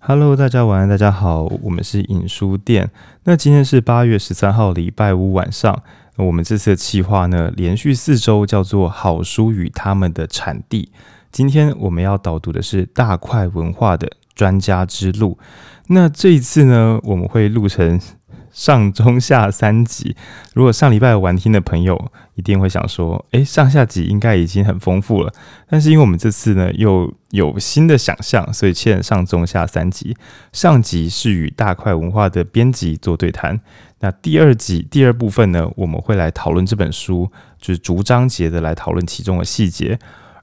Hello，大家晚安，大家好，我们是影书店。那今天是八月十三号，礼拜五晚上。那我们这次的企划呢，连续四周叫做“好书与他们的产地”。今天我们要导读的是大块文化的《专家之路》。那这一次呢，我们会录成。上中下三集，如果上礼拜有完听的朋友，一定会想说，诶，上下集应该已经很丰富了。但是因为我们这次呢又有新的想象，所以欠上中下三集。上集是与大块文化的编辑做对谈，那第二集第二部分呢，我们会来讨论这本书，就是逐章节的来讨论其中的细节。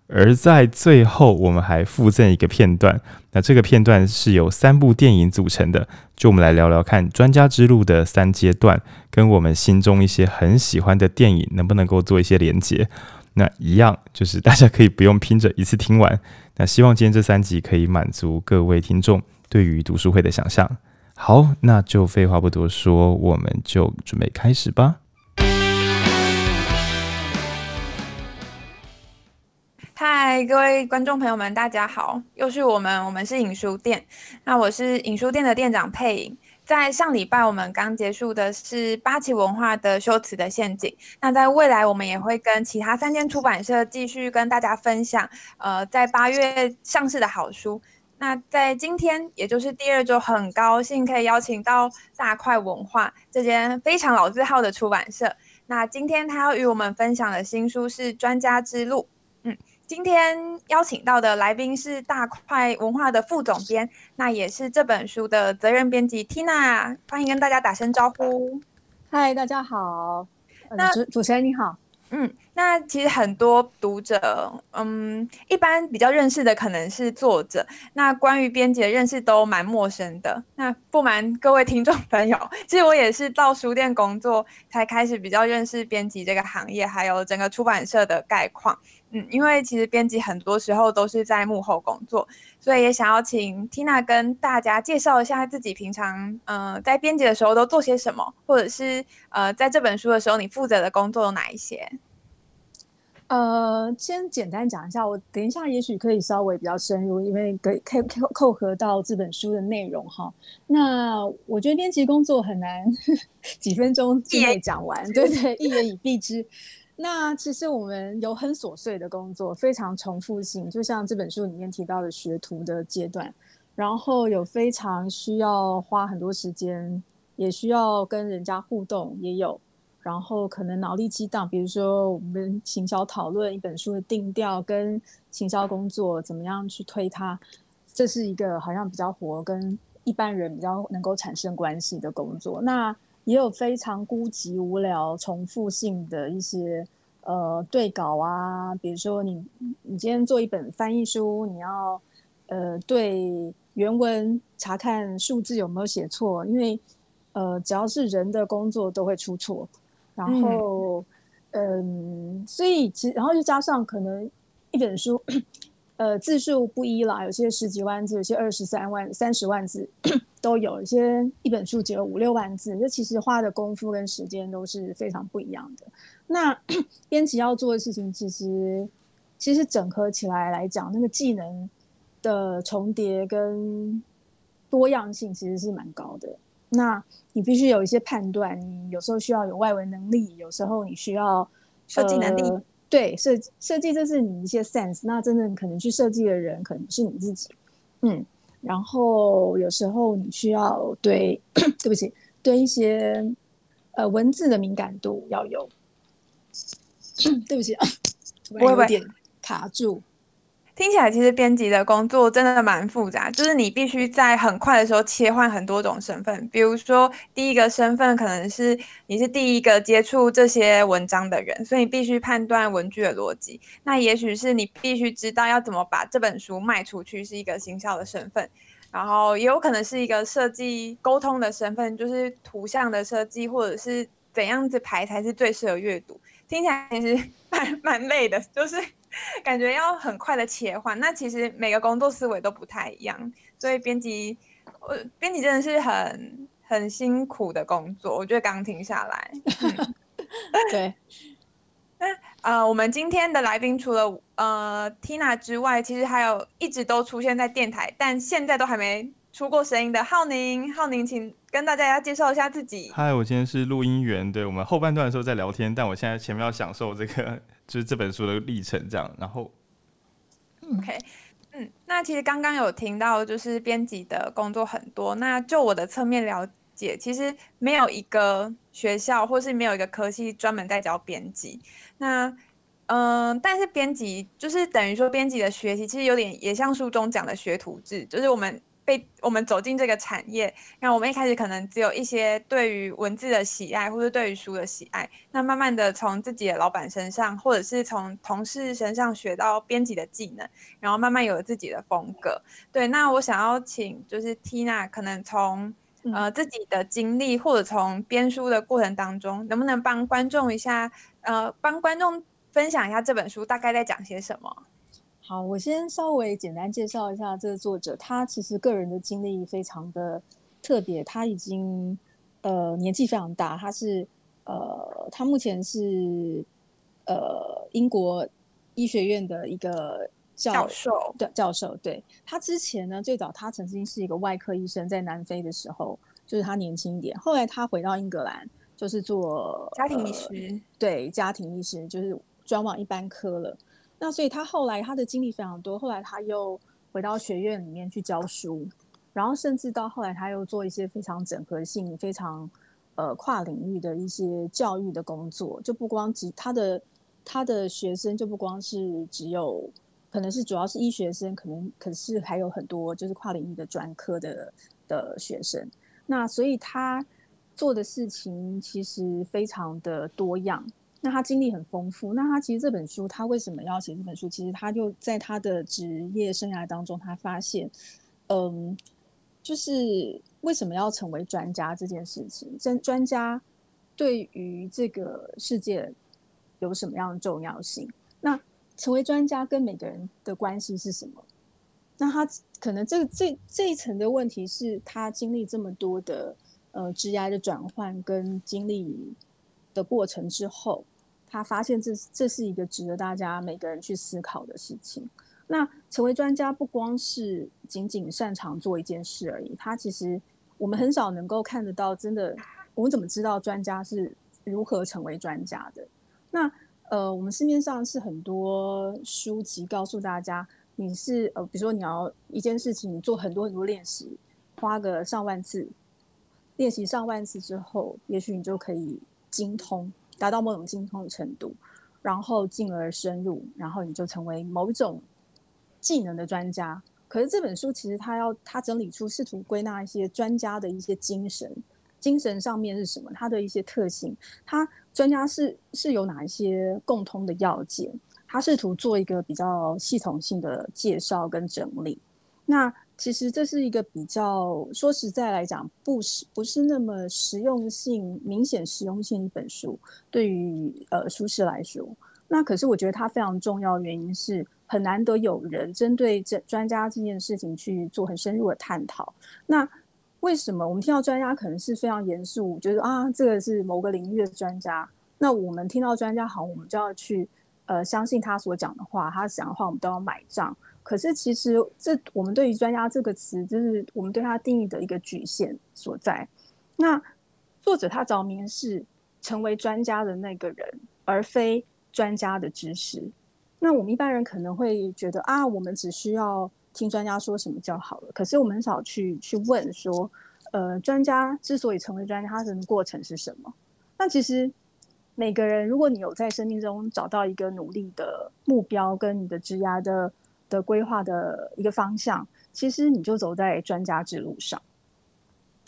而在最后，我们还附赠一个片段。那这个片段是由三部电影组成的，就我们来聊聊看《专家之路》的三阶段，跟我们心中一些很喜欢的电影能不能够做一些连接。那一样就是大家可以不用拼着一次听完。那希望今天这三集可以满足各位听众对于读书会的想象。好，那就废话不多说，我们就准备开始吧。嗨，各位观众朋友们，大家好！又是我们，我们是影书店。那我是影书店的店长佩颖。在上礼拜，我们刚结束的是八旗文化的《修辞的陷阱》。那在未来，我们也会跟其他三间出版社继续跟大家分享，呃，在八月上市的好书。那在今天，也就是第二周，很高兴可以邀请到大块文化这间非常老字号的出版社。那今天他要与我们分享的新书是《专家之路》。今天邀请到的来宾是大块文化的副总编，那也是这本书的责任编辑 Tina，欢迎跟大家打声招呼。嗨，大家好。那主主持人你好。嗯，那其实很多读者，嗯，一般比较认识的可能是作者，那关于编辑的认识都蛮陌生的。那不瞒各位听众朋友，其实我也是到书店工作才开始比较认识编辑这个行业，还有整个出版社的概况。嗯，因为其实编辑很多时候都是在幕后工作，所以也想要请 Tina 跟大家介绍一下自己平常呃在编辑的时候都做些什么，或者是呃在这本书的时候你负责的工作有哪一些？呃，先简单讲一下，我等一下也许可以稍微比较深入，因为可以扣扣扣合到这本书的内容哈。那我觉得编辑工作很难 几分钟之内讲完，对对，一言以蔽之。那其实我们有很琐碎的工作，非常重复性，就像这本书里面提到的学徒的阶段，然后有非常需要花很多时间，也需要跟人家互动，也有，然后可能脑力激荡，比如说我们行销讨论一本书的定调跟行销工作怎么样去推它，这是一个好像比较活跟一般人比较能够产生关系的工作。那也有非常孤寂无聊、重复性的一些呃对稿啊，比如说你你今天做一本翻译书，你要呃对原文查看数字有没有写错，因为呃只要是人的工作都会出错，然后嗯、呃，所以其实然后就加上可能一本书呃字数不一啦，有些十几万字，有些二十三万、三十万字。都有一些一本书只有五六万字，这其实花的功夫跟时间都是非常不一样的。那 编辑要做的事情，其实其实整合起来来讲，那个技能的重叠跟多样性其实是蛮高的。那你必须有一些判断，你有时候需要有外文能力，有时候你需要设计能力。呃、对，设设计这是你一些 sense。那真正可能去设计的人，可能是你自己。嗯。然后有时候你需要对，对不起，对一些呃文字的敏感度要有。对不起啊，突然有点卡住。听起来其实编辑的工作真的蛮复杂，就是你必须在很快的时候切换很多种身份。比如说，第一个身份可能是你是第一个接触这些文章的人，所以你必须判断文句的逻辑。那也许是你必须知道要怎么把这本书卖出去，是一个行销的身份。然后也有可能是一个设计沟通的身份，就是图像的设计，或者是怎样子排才是最适合阅读。听起来其实蛮蛮累的，就是。感觉要很快的切换，那其实每个工作思维都不太一样，所以编辑，呃，编辑真的是很很辛苦的工作。我觉得刚停下来，嗯、对。那呃，我们今天的来宾除了呃 Tina 之外，其实还有一直都出现在电台，但现在都还没出过声音的浩宁。浩宁，请跟大家介绍一下自己。嗨，我今天是录音员，对，我们后半段的时候在聊天，但我现在前面要享受这个 就是这本书的历程，这样。然后，OK，嗯，那其实刚刚有听到，就是编辑的工作很多。那就我的侧面了解，其实没有一个学校或是没有一个科系专门在教编辑。那嗯、呃，但是编辑就是等于说，编辑的学习其实有点也像书中讲的学徒制，就是我们被我们走进这个产业，那我们一开始可能只有一些对于文字的喜爱，或者对于书的喜爱，那慢慢的从自己的老板身上，或者是从同事身上学到编辑的技能，然后慢慢有了自己的风格。对，那我想要请就是 Tina，可能从呃自己的经历，或者从编书的过程当中，能不能帮观众一下，呃，帮观众。分享一下这本书大概在讲些什么？好，我先稍微简单介绍一下这个作者。他其实个人的经历非常的特别，他已经呃年纪非常大，他是呃他目前是呃英国医学院的一个教，教授的教授。对，他之前呢，最早他曾经是一个外科医生，在南非的时候，就是他年轻一点，后来他回到英格兰，就是做家庭医师。呃、对，家庭医师就是。专往一般科了，那所以他后来他的经历非常多，后来他又回到学院里面去教书，然后甚至到后来他又做一些非常整合性、非常呃跨领域的一些教育的工作，就不光只他的他的学生就不光是只有可能是主要是医学生，可能可是还有很多就是跨领域的专科的的学生，那所以他做的事情其实非常的多样。那他经历很丰富，那他其实这本书，他为什么要写这本书？其实他就在他的职业生涯当中，他发现，嗯，就是为什么要成为专家这件事情，专专家对于这个世界有什么样的重要性？那成为专家跟每个人的关系是什么？那他可能这这这一层的问题是他经历这么多的呃职涯的转换跟经历的过程之后。他发现这这是一个值得大家每个人去思考的事情。那成为专家不光是仅仅擅长做一件事而已，他其实我们很少能够看得到。真的，我们怎么知道专家是如何成为专家的？那呃，我们市面上是很多书籍告诉大家，你是呃，比如说你要一件事情，你做很多很多练习，花个上万次练习上万次之后，也许你就可以精通。达到某种精通的程度，然后进而深入，然后你就成为某种技能的专家。可是这本书其实它要它整理出，试图归纳一些专家的一些精神，精神上面是什么？它的一些特性，它专家是是有哪一些共通的要件？他试图做一个比较系统性的介绍跟整理。那其实这是一个比较说实在来讲，不是不是那么实用性明显实用性一本书，对于呃书市来说，那可是我觉得它非常重要原因是很难得有人针对这专家这件事情去做很深入的探讨。那为什么我们听到专家可能是非常严肃，觉得啊这个是某个领域的专家？那我们听到专家好，我们就要去呃相信他所讲的话，他讲的话我们都要买账。可是，其实这我们对于“专家”这个词，就是我们对他定义的一个局限所在。那作者他着迷是成为专家的那个人，而非专家的知识。那我们一般人可能会觉得啊，我们只需要听专家说什么就好了。可是我们很少去去问说，呃，专家之所以成为专家，他的过程是什么？那其实每个人，如果你有在生命中找到一个努力的目标，跟你的职涯的。的规划的一个方向，其实你就走在专家之路上。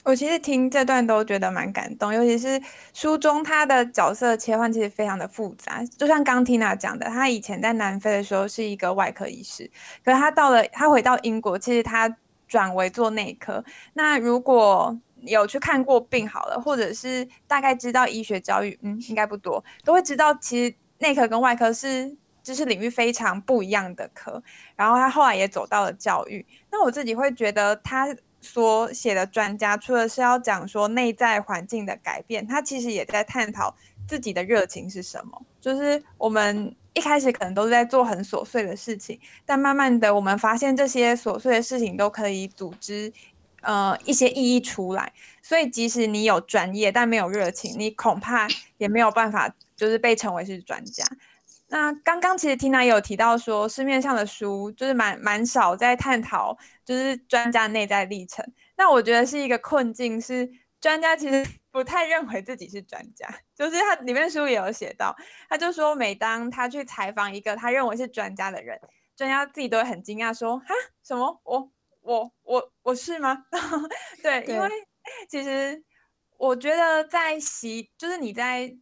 我其实听这段都觉得蛮感动，尤其是书中他的角色切换其实非常的复杂。就像刚 Tina 讲的，他以前在南非的时候是一个外科医师，可是他到了他回到英国，其实他转为做内科。那如果有去看过病好了，或者是大概知道医学教育，嗯，应该不多，都会知道其实内科跟外科是。知识领域非常不一样的科，然后他后来也走到了教育。那我自己会觉得，他所写的专家，除了是要讲说内在环境的改变，他其实也在探讨自己的热情是什么。就是我们一开始可能都是在做很琐碎的事情，但慢慢的，我们发现这些琐碎的事情都可以组织。呃一些意义出来。所以即使你有专业，但没有热情，你恐怕也没有办法就是被称为是专家。那刚刚其实 Tina 也有提到说，市面上的书就是蛮蛮少在探讨就是专家内在历程。那我觉得是一个困境，是专家其实 不太认为自己是专家。就是他里面书也有写到，他就说每当他去采访一个他认为是专家的人，专家自己都会很惊讶说：“哈，什么？我我我我是吗？” 对，对，因为其实我觉得在习，就是你在。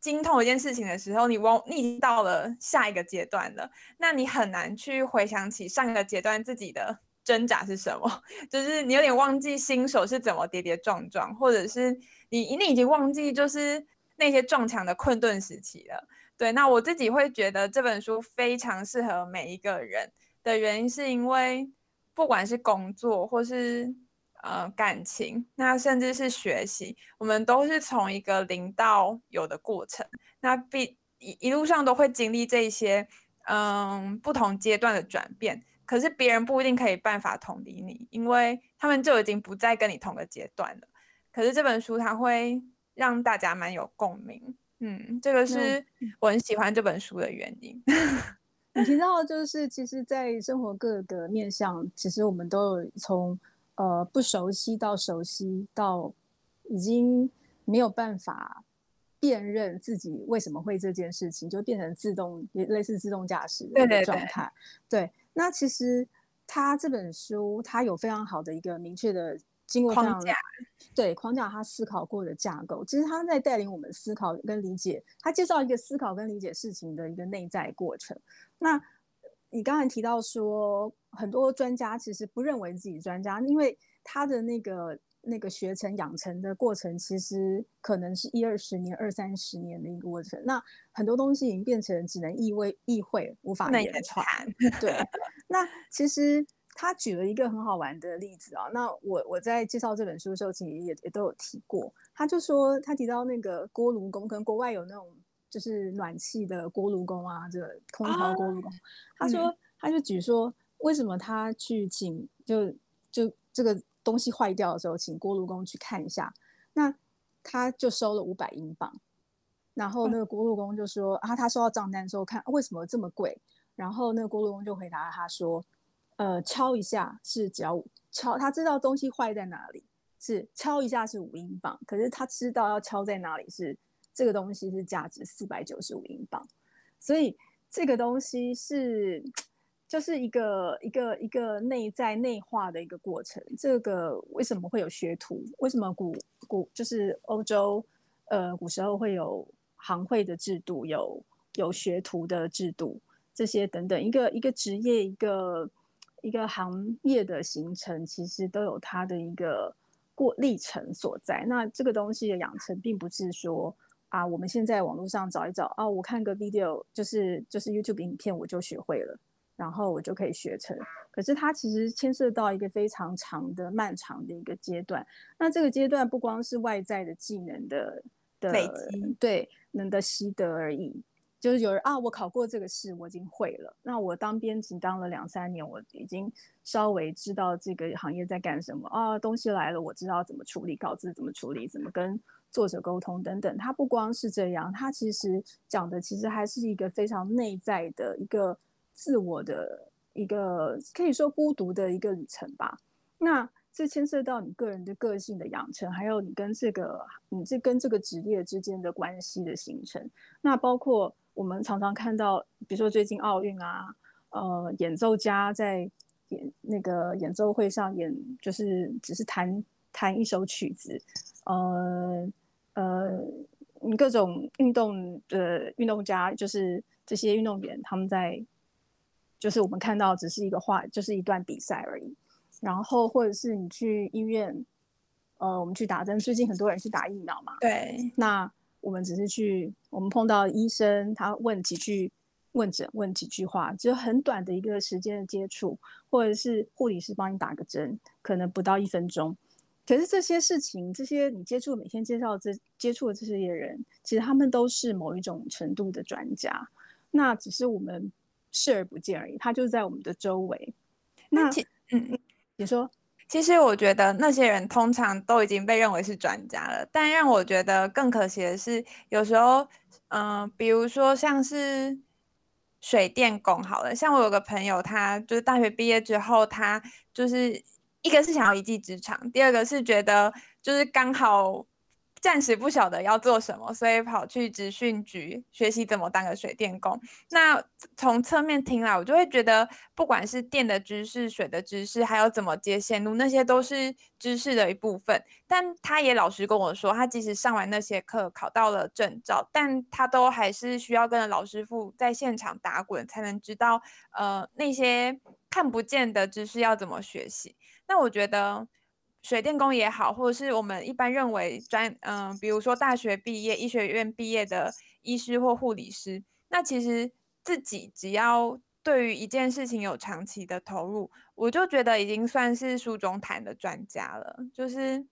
精通一件事情的时候，你往你已经到了下一个阶段了，那你很难去回想起上一个阶段自己的挣扎是什么，就是你有点忘记新手是怎么跌跌撞撞，或者是你你已经忘记就是那些撞墙的困顿时期了。对，那我自己会觉得这本书非常适合每一个人的原因，是因为不管是工作或是。呃，感情，那甚至是学习，我们都是从一个零到有的过程。那必一一路上都会经历这些，嗯，不同阶段的转变。可是别人不一定可以办法同理你，因为他们就已经不再跟你同个阶段了。可是这本书它会让大家蛮有共鸣，嗯，这个是我很喜欢这本书的原因。你提到就是，其实，在生活各个面向，其实我们都有从。呃，不熟悉到熟悉到已经没有办法辨认自己为什么会这件事情，就变成自动，也类似自动驾驶的一个状态。对，对，对，那其实他这本书，他有非常好的一个明确的经过框架，对框架，他思考过的架构。其实他在带领我们思考跟理解，他介绍一个思考跟理解事情的一个内在过程。那你刚才提到说，很多专家其实不认为自己专家，因为他的那个那个学成养成的过程，其实可能是一二十年、二三十年的一个过程。那很多东西已经变成只能意会、意会，无法言传。对，那其实他举了一个很好玩的例子啊。那我我在介绍这本书的时候，其实也也都有提过。他就说，他提到那个锅炉工，跟国外有那种。就是暖气的锅炉工啊，这个空调锅炉工，啊、他说、嗯，他就举说，为什么他去请，就就这个东西坏掉的时候，请锅炉工去看一下，那他就收了五百英镑，然后那个锅炉工就说、嗯、啊，他收到账单之后看为什么这么贵，然后那个锅炉工就回答他说，呃，敲一下是只要敲，他知道东西坏在哪里，是敲一下是五英镑，可是他知道要敲在哪里是。这个东西是价值四百九十五英镑，所以这个东西是就是一个一个一个内在内化的一个过程。这个为什么会有学徒？为什么古古就是欧洲呃古时候会有行会的制度，有有学徒的制度，这些等等，一个一个职业，一个一个行业的形成，其实都有它的一个过历程所在。那这个东西的养成，并不是说。啊，我们现在网络上找一找啊，我看个 video 就是就是 YouTube 影片，我就学会了，然后我就可以学成。可是它其实牵涉到一个非常长的、漫长的一个阶段。那这个阶段不光是外在的技能的的累积，对，能的习得而已。就是有人啊，我考过这个试，我已经会了。那我当编辑当了两三年，我已经稍微知道这个行业在干什么啊。东西来了，我知道怎么处理，稿子怎么处理，怎么跟。作者沟通等等，他不光是这样，他其实讲的其实还是一个非常内在的一个自我的一个可以说孤独的一个旅程吧。那这牵涉到你个人的个性的养成，还有你跟这个你这跟这个职业之间的关系的形成。那包括我们常常看到，比如说最近奥运啊，呃，演奏家在演那个演奏会上演，就是只是弹弹一首曲子，呃。呃，你各种运动的运动家，就是这些运动员，他们在，就是我们看到只是一个画，就是一段比赛而已。然后，或者是你去医院，呃，我们去打针，最近很多人去打疫苗嘛。对。那我们只是去，我们碰到医生，他问几句问诊，问几句话，只有很短的一个时间的接触，或者是护理师帮你打个针，可能不到一分钟。可是这些事情，这些你接触每天介绍这接触的这些人，其实他们都是某一种程度的专家，那只是我们视而不见而已。他就在我们的周围。那，嗯，你说，其实我觉得那些人通常都已经被认为是专家了，但让我觉得更可惜的是，有时候，嗯、呃，比如说像是水电工好了，像我有个朋友，他就是大学毕业之后，他就是一个是想要一技之长，第二个是觉得就是刚好。暂时不晓得要做什么，所以跑去职训局学习怎么当个水电工。那从侧面听来，我就会觉得，不管是电的知识、水的知识，还有怎么接线路，那些都是知识的一部分。但他也老实跟我说，他即使上完那些课，考到了证照，但他都还是需要跟着老师傅在现场打滚，才能知道，呃，那些看不见的知识要怎么学习。那我觉得。水电工也好，或者是我们一般认为专嗯，比如说大学毕业、医学院毕业的医师或护理师，那其实自己只要对于一件事情有长期的投入，我就觉得已经算是书中谈的专家了。就是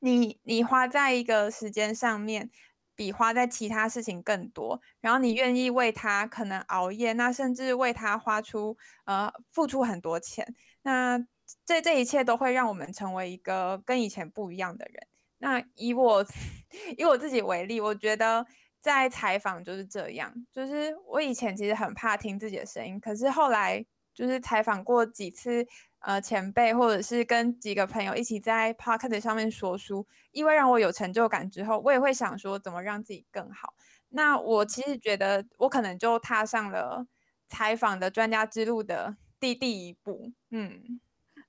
你你花在一个时间上面，比花在其他事情更多，然后你愿意为他可能熬夜，那甚至为他花出呃付出很多钱，那。这这一切都会让我们成为一个跟以前不一样的人。那以我 以我自己为例，我觉得在采访就是这样，就是我以前其实很怕听自己的声音，可是后来就是采访过几次呃前辈，或者是跟几个朋友一起在 Podcast 上面说书，因为让我有成就感之后，我也会想说怎么让自己更好。那我其实觉得我可能就踏上了采访的专家之路的第第一步，嗯。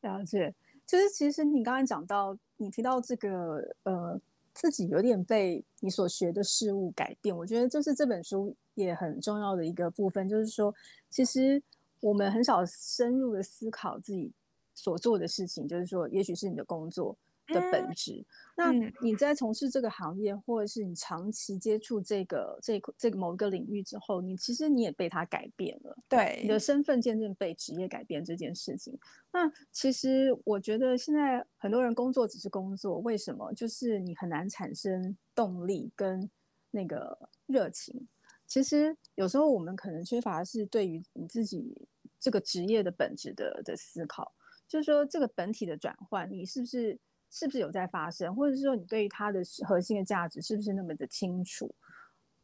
了解，就是其实你刚才讲到，你提到这个呃，自己有点被你所学的事物改变，我觉得就是这本书也很重要的一个部分，就是说，其实我们很少深入的思考自己所做的事情，就是说，也许是你的工作。的本质。嗯、那你在从事这个行业，或者是你长期接触这个这个这个某一个领域之后，你其实你也被它改变了。对，你的身份渐渐被职业改变这件事情。那其实我觉得现在很多人工作只是工作，为什么？就是你很难产生动力跟那个热情。其实有时候我们可能缺乏的是对于你自己这个职业的本质的的思考，就是说这个本体的转换，你是不是？是不是有在发生，或者是说你对于它的核心的价值是不是那么的清楚，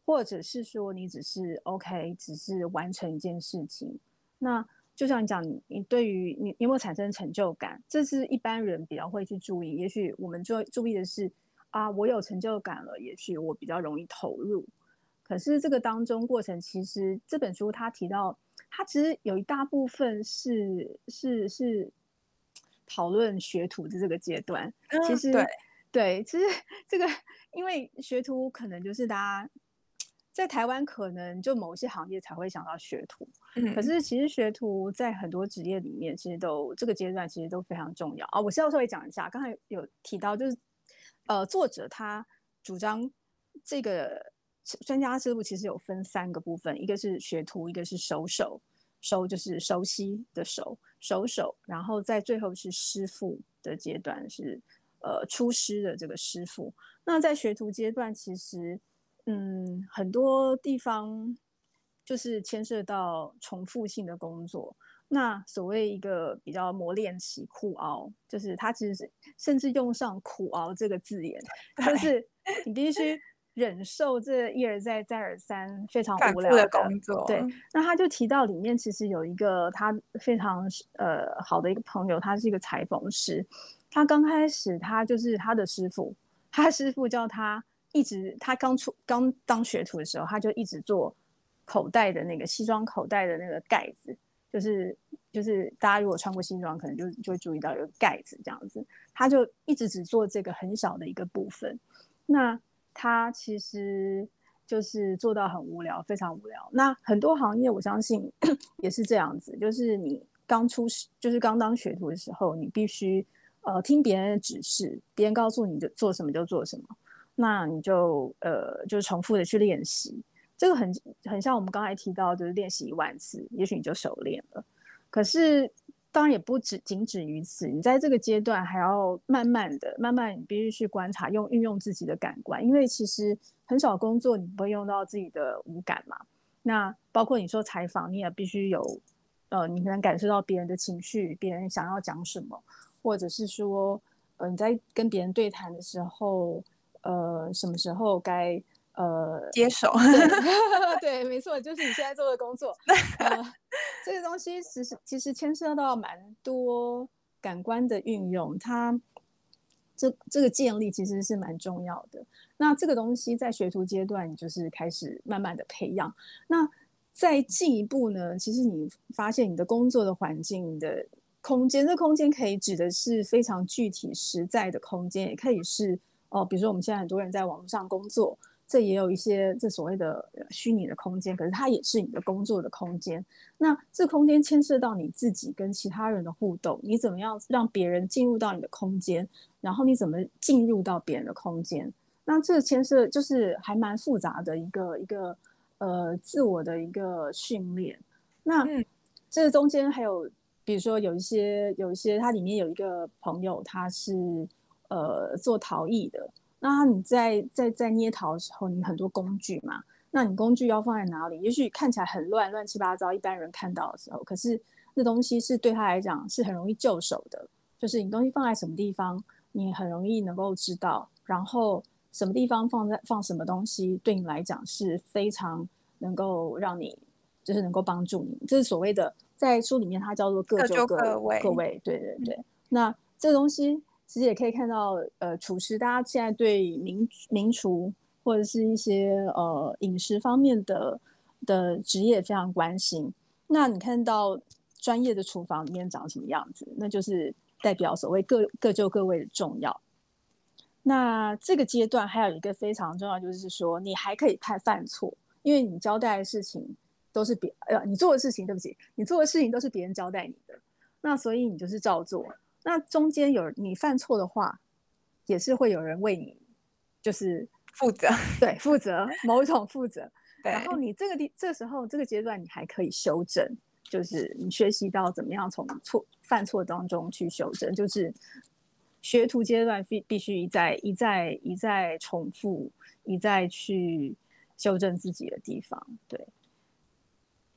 或者是说你只是 OK，只是完成一件事情？那就像你讲，你你对于你，有没有产生成就感？这是一般人比较会去注意。也许我们就注意的是啊，我有成就感了，也许我比较容易投入。可是这个当中过程，其实这本书他提到，他其实有一大部分是是是。是讨论学徒的这个阶段，其实、嗯、对对，其实这个因为学徒可能就是大家在台湾可能就某些行业才会想到学徒，嗯，可是其实学徒在很多职业里面其实都这个阶段其实都非常重要啊。我先要稍微讲一下，刚才有提到就是呃，作者他主张这个专家制度其实有分三个部分，一个是学徒，一个是熟手。熟就是熟悉的熟，熟手，然后在最后是师傅的阶段，是呃出师的这个师傅。那在学徒阶段，其实嗯很多地方就是牵涉到重复性的工作。那所谓一个比较磨练期苦熬，就是他其实是甚至用上苦熬这个字眼，就是你必须。忍受这一而再再而三非常无聊的，的工作，对。那他就提到里面其实有一个他非常呃好的一个朋友，他是一个裁缝师。他刚开始他就是他的师傅，他师傅叫他一直他刚出刚当学徒的时候，他就一直做口袋的那个西装口袋的那个盖子，就是就是大家如果穿过西装，可能就就会注意到有盖子这样子。他就一直只做这个很小的一个部分。那他其实就是做到很无聊，非常无聊。那很多行业，我相信 也是这样子，就是你刚出，就是刚当学徒的时候，你必须呃听别人的指示，别人告诉你就做什么就做什么，那你就呃就是重复的去练习。这个很很像我们刚才提到，就是练习一万次，也许你就熟练了。可是。当然也不止仅止于此，你在这个阶段还要慢慢的、慢慢，你必须去观察，用运用自己的感官，因为其实很少工作你不会用到自己的五感嘛。那包括你说采访，你也必须有，呃，你能感受到别人的情绪，别人想要讲什么，或者是说，呃，你在跟别人对谈的时候，呃，什么时候该呃接手？对，没错，就是你现在做的工作。呃、这个东西其实其实牵涉到蛮多感官的运用，它这这个建立其实是蛮重要的。那这个东西在学徒阶段，你就是开始慢慢的培养。那再进一步呢，其实你发现你的工作的环境你的。空间，这空间可以指的是非常具体实在的空间，也可以是哦，比如说我们现在很多人在网络上工作，这也有一些这所谓的虚拟的空间，可是它也是你的工作的空间。那这空间牵涉到你自己跟其他人的互动，你怎么样让别人进入到你的空间，然后你怎么进入到别人的空间？那这牵涉就是还蛮复杂的一个一个呃自我的一个训练。那这中间还有。比如说有一些有一些，它里面有一个朋友，他是呃做陶艺的。那你在在在捏陶的时候，你很多工具嘛，那你工具要放在哪里？也许看起来很乱，乱七八糟，一般人看到的时候，可是那东西是对他来讲是很容易就手的。就是你东西放在什么地方，你很容易能够知道。然后什么地方放在放什么东西，对你来讲是非常能够让你就是能够帮助你。这是所谓的。在书里面，它叫做各就各，位，各位，对对对。嗯、那这个东西其实也可以看到，呃，厨师，大家现在对名名厨或者是一些呃饮食方面的的职业非常关心。那你看到专业的厨房里面长什么样子，那就是代表所谓各各就各位的重要。那这个阶段还有一个非常重要，就是说你还可以怕犯错，因为你交代的事情。都是别呃，你做的事情，对不起，你做的事情都是别人交代你的，那所以你就是照做。那中间有你犯错的话，也是会有人为你就是负责，对，负责某种负责。然后你这个地这时候这个阶段，你还可以修正，就是你学习到怎么样从错犯错当中去修正，就是学徒阶段必必须一再一再一再重复，一再去修正自己的地方，对。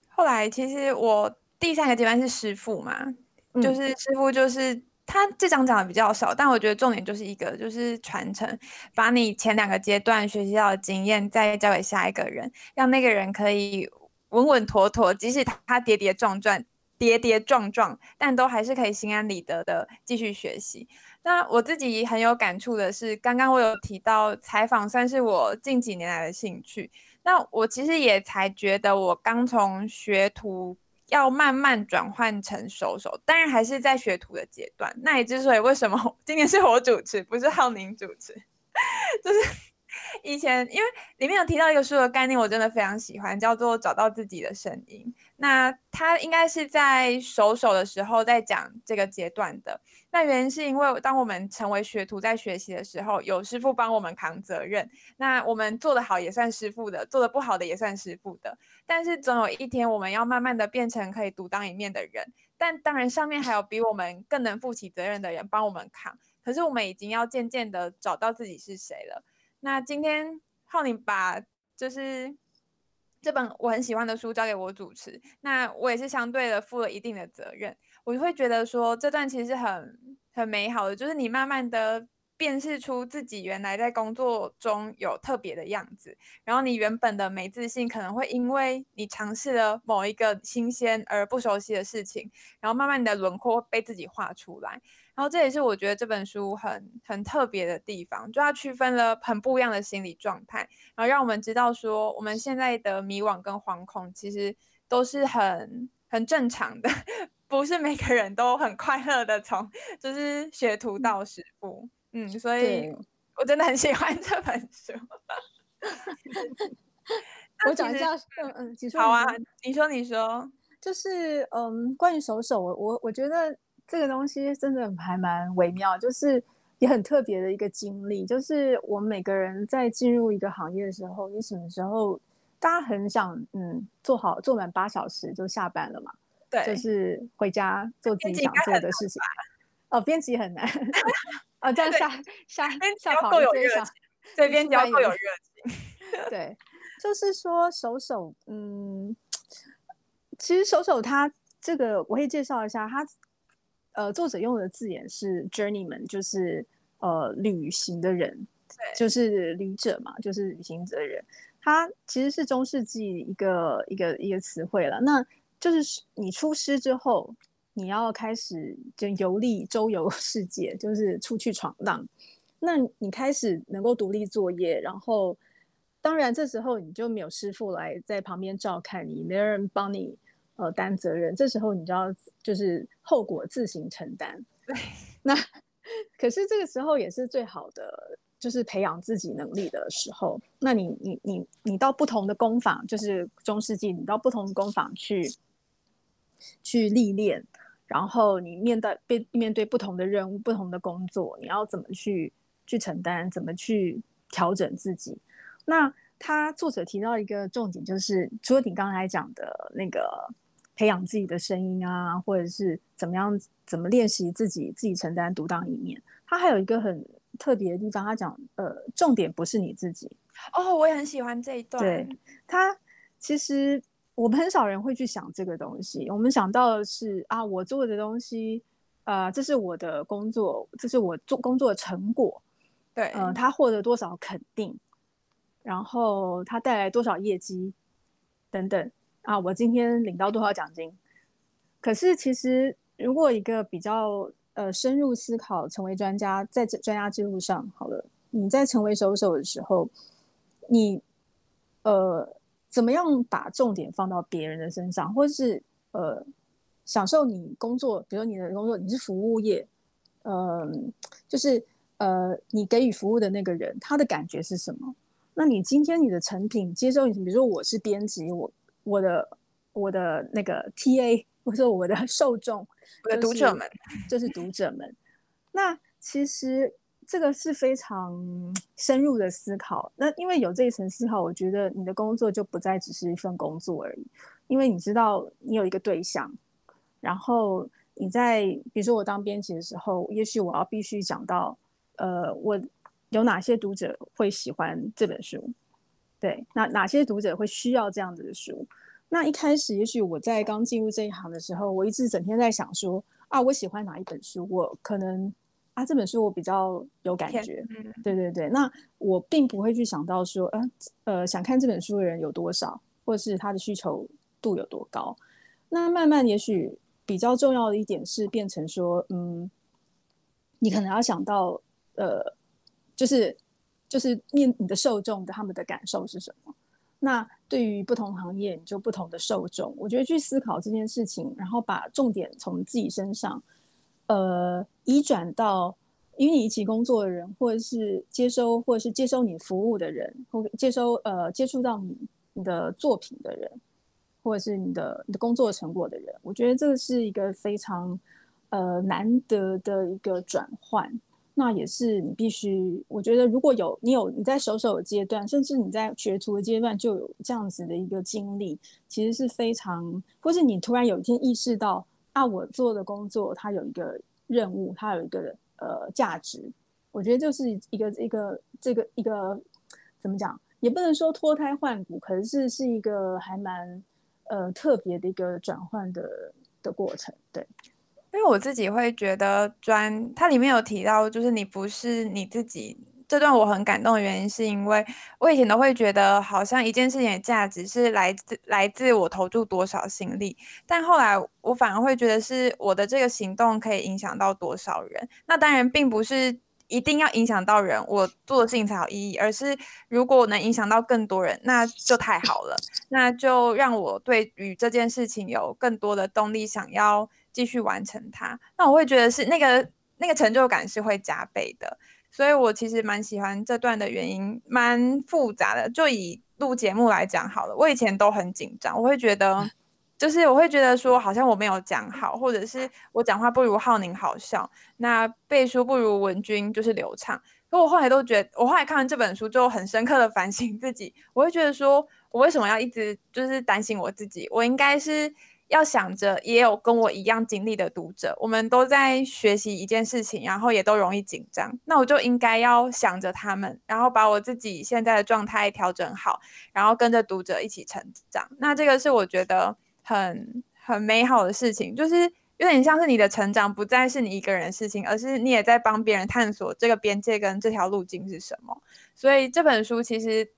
后来其实我第三个阶段是师傅嘛，嗯、就是师傅就是他这章讲的比较少，但我觉得重点就是一个就是传承，把你前两个阶段学习到的经验再交给下一个人，让那个人可以稳稳妥妥，即使他跌跌撞撞、跌跌撞撞，但都还是可以心安理得的继续学习。那我自己很有感触的是，刚刚我有提到采访算是我近几年来的兴趣。那我其实也才觉得，我刚从学徒要慢慢转换成熟手，当然还是在学徒的阶段。那也之所以为什么今天是我主持，不是浩宁主持，就是。以前因为里面有提到一个书的概念，我真的非常喜欢，叫做找到自己的声音。那他应该是在熟手的时候在讲这个阶段的。那原因是因为当我们成为学徒在学习的时候，有师傅帮我们扛责任，那我们做得好也算师傅的，做得不好的也算师傅的。但是总有一天，我们要慢慢的变成可以独当一面的人。但当然上面还有比我们更能负起责任的人帮我们扛。可是我们已经要渐渐的找到自己是谁了。那今天浩宁把就是这本我很喜欢的书交给我主持，那我也是相对的负了一定的责任，我就会觉得说这段其实很很美好的，就是你慢慢的辨识出自己原来在工作中有特别的样子，然后你原本的没自信可能会因为你尝试了某一个新鲜而不熟悉的事情，然后慢慢你的轮廓被自己画出来。然后这也是我觉得这本书很很特别的地方，就它区分了很不一样的心理状态，然后让我们知道说我们现在的迷惘跟惶恐其实都是很很正常的，不是每个人都很快乐的从 就是学徒到师傅，嗯，所以我真的很喜欢这本书。我讲一下，嗯嗯，好啊，你说你说，就是嗯，关于手手，我我我觉得。这个东西真的还蛮微妙，就是也很特别的一个经历。就是我们每个人在进入一个行业的时候，你什么时候大家很想嗯做好做满八小时就下班了嘛？对，就是回家做自己想做的事情。哦，编辑很难 哦，这样下下下跑够有热情，对，编辑够有热情。对，就是说手手，嗯，其实手手他这个我可以介绍一下他。呃，作者用的字眼是 journeyman，就是呃旅行的人，就是旅者嘛，就是旅行者的人。他其实是中世纪一个一个一个词汇了。那就是你出师之后，你要开始就游历周游 世界，就是出去闯荡。那你开始能够独立作业，然后当然这时候你就没有师傅来在旁边照看你，没有人帮你呃担责任。这时候你就要就是后果自行承担。对，那可是这个时候也是最好的。就是培养自己能力的时候，那你你你你到不同的工坊，就是中世纪，你到不同的工坊去去历练，然后你面对被面对不同的任务、不同的工作，你要怎么去去承担，怎么去调整自己？那他作者提到一个重点，就是除了你刚才讲的那个培养自己的声音啊，或者是怎么样怎么练习自己自己承担独当一面，他还有一个很。特别的地方，他讲，呃，重点不是你自己哦，我也很喜欢这一段。对，他其实我们很少人会去想这个东西，我们想到的是啊，我做的东西，呃，这是我的工作，这是我做工作的成果，对，呃，他获得多少肯定，然后他带来多少业绩等等啊，我今天领到多少奖金。可是其实如果一个比较。呃，深入思考，成为专家，在专家之路上，好了，你在成为手手的时候，你呃，怎么样把重点放到别人的身上，或者是呃，享受你工作，比如你的工作，你是服务业，嗯、呃，就是呃，你给予服务的那个人，他的感觉是什么？那你今天你的成品接受，比如说我是编辑，我我的我的那个 TA。或者说我的受众，我的读者们，就是读者们。那其实这个是非常深入的思考。那因为有这一层思考，我觉得你的工作就不再只是一份工作而已。因为你知道你有一个对象，然后你在比如说我当编辑的时候，也许我要必须讲到，呃，我有哪些读者会喜欢这本书？对，那哪些读者会需要这样子的书？那一开始，也许我在刚进入这一行的时候，我一直整天在想说啊，我喜欢哪一本书？我可能啊，这本书我比较有感觉。对对对。那我并不会去想到说，呃呃，想看这本书的人有多少，或是他的需求度有多高。那慢慢，也许比较重要的一点是变成说，嗯，你可能要想到，呃，就是就是面你的受众的他们的感受是什么？那对于不同行业，你就不同的受众。我觉得去思考这件事情，然后把重点从自己身上，呃，移转到与你一起工作的人，或者是接收，或者是接收你服务的人，或接收呃接触到你你的作品的人，或者是你的你的工作成果的人。我觉得这个是一个非常呃难得的一个转换。那也是你必须，我觉得如果有你有你在手手的阶段，甚至你在学徒的阶段就有这样子的一个经历，其实是非常，或是你突然有一天意识到，啊，我做的工作它有一个任务，它有一个呃价值，我觉得就是一个一个这个一个怎么讲，也不能说脱胎换骨，可是是一个还蛮呃特别的一个转换的的过程，对。因为我自己会觉得专，它里面有提到，就是你不是你自己这段我很感动的原因，是因为我以前都会觉得好像一件事情的价值是来自来自我投注多少心力，但后来我反而会觉得是我的这个行动可以影响到多少人。那当然并不是一定要影响到人，我做的事情才有意义，而是如果我能影响到更多人，那就太好了，那就让我对于这件事情有更多的动力，想要。继续完成它，那我会觉得是那个那个成就感是会加倍的，所以我其实蛮喜欢这段的原因，蛮复杂的。就以录节目来讲好了，我以前都很紧张，我会觉得就是我会觉得说好像我没有讲好，或者是我讲话不如浩宁好笑，那背书不如文君就是流畅。可我后来都觉得，我后来看完这本书之后，很深刻的反省自己，我会觉得说我为什么要一直就是担心我自己，我应该是。要想着也有跟我一样经历的读者，我们都在学习一件事情，然后也都容易紧张。那我就应该要想着他们，然后把我自己现在的状态调整好，然后跟着读者一起成长。那这个是我觉得很很美好的事情，就是有点像是你的成长不再是你一个人的事情，而是你也在帮别人探索这个边界跟这条路径是什么。所以这本书其实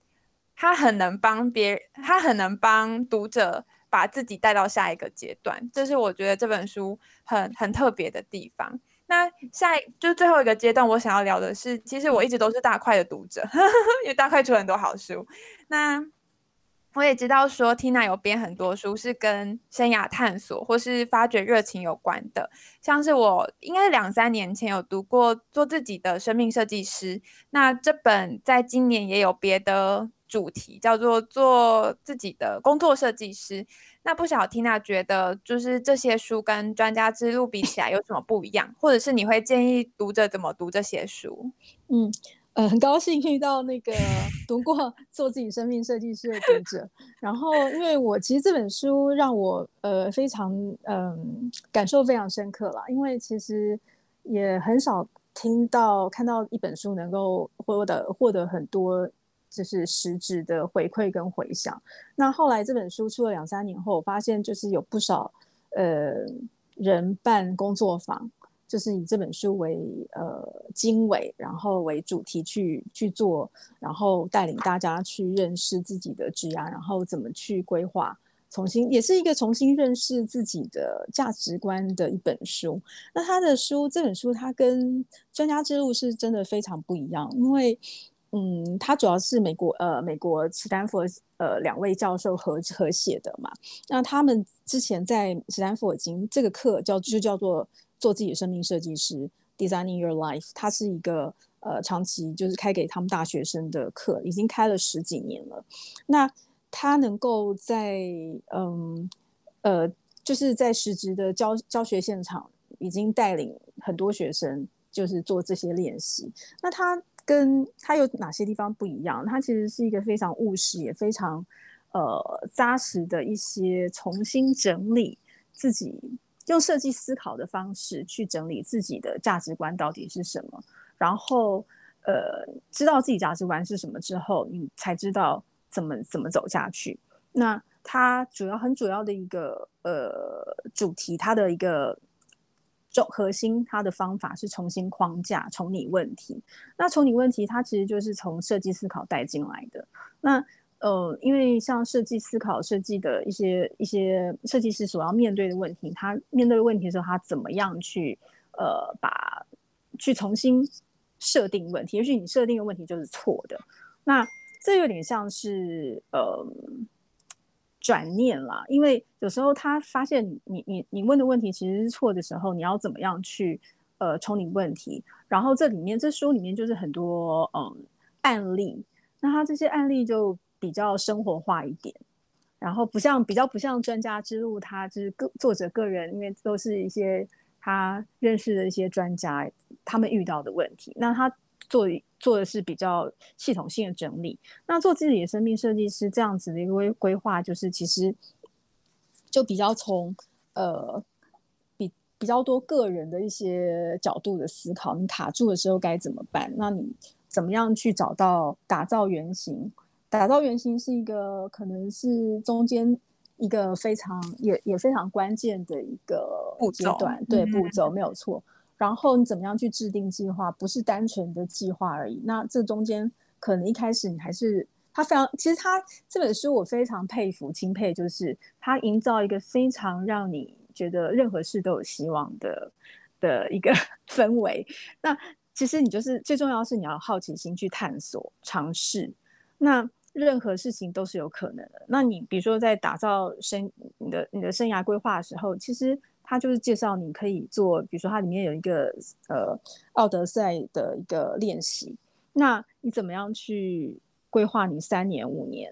它很能帮别人，它很能帮读者把自己带到下一个阶段，这是我觉得这本书很很特别的地方。那下一就最后一个阶段，我想要聊的是，其实我一直都是大块的读者，因为大块出很多好书。那我也知道说，Tina 有编很多书是跟生涯探索或是发掘热情有关的，像是我应该是两三年前有读过《做自己的生命设计师》，那这本在今年也有别的主题，叫做《做自己的工作设计师》。那不晓 Tina 觉得，就是这些书跟专家之路比起来有什么不一样，或者是你会建议读者怎么读这些书？嗯。呃，很高兴遇到那个 读过做自己生命设计师的读者。然后，因为我其实这本书让我呃非常嗯、感受非常深刻啦，因为其实也很少听到看到一本书能够获得获得很多就是实质的回馈跟回响。那后来这本书出了两三年后，我发现就是有不少呃人办工作坊。就是以这本书为呃经纬，然后为主题去去做，然后带领大家去认识自己的职涯，然后怎么去规划，重新也是一个重新认识自己的价值观的一本书。那他的书这本书，它跟专家之路是真的非常不一样，因为嗯，它主要是美国呃美国斯坦福呃两位教授合合写的嘛。那他们之前在斯坦福已经这个课叫就叫做。做自己的生命设计师，Designing Your Life，它是一个呃长期就是开给他们大学生的课，已经开了十几年了。那他能够在嗯呃就是在实质的教教学现场，已经带领很多学生就是做这些练习。那他跟他有哪些地方不一样？他其实是一个非常务实，也非常呃扎实的一些重新整理自己。用设计思考的方式去整理自己的价值观到底是什么，然后呃，知道自己价值观是什么之后，你才知道怎么怎么走下去。那它主要很主要的一个呃主题，它的一个重核心，它的方法是重新框架、重拟问题。那重拟问题，它其实就是从设计思考带进来的。那呃，因为像设计思考设计的一些一些设计师所要面对的问题，他面对的问题的时候，他怎么样去呃把去重新设定问题？也许你设定的问题就是错的，那这有点像是呃转念啦。因为有时候他发现你你你问的问题其实是错的时候，你要怎么样去呃处理问题？然后这里面这书里面就是很多嗯、案例，那他这些案例就。比较生活化一点，然后不像比较不像专家之路，他就是个作者个人，因为都是一些他认识的一些专家，他们遇到的问题。那他做做的是比较系统性的整理。那做自己的生命设计师这样子的一个规规划，就是其实就比较从呃比比较多个人的一些角度的思考。你卡住的时候该怎么办？那你怎么样去找到打造原型？打造原型是一个可能是中间一个非常也也非常关键的一个阶段，对步骤没有错。然后你怎么样去制定计划？不是单纯的计划而已。那这中间可能一开始你还是他非常，其实他这本书我非常佩服钦佩，就是他营造一个非常让你觉得任何事都有希望的的一个 氛围。那其实你就是最重要是你要好奇心去探索尝试。那任何事情都是有可能的。那你比如说在打造生你的你的生涯规划的时候，其实他就是介绍你可以做，比如说它里面有一个呃奥德赛的一个练习。那你怎么样去规划你三年五年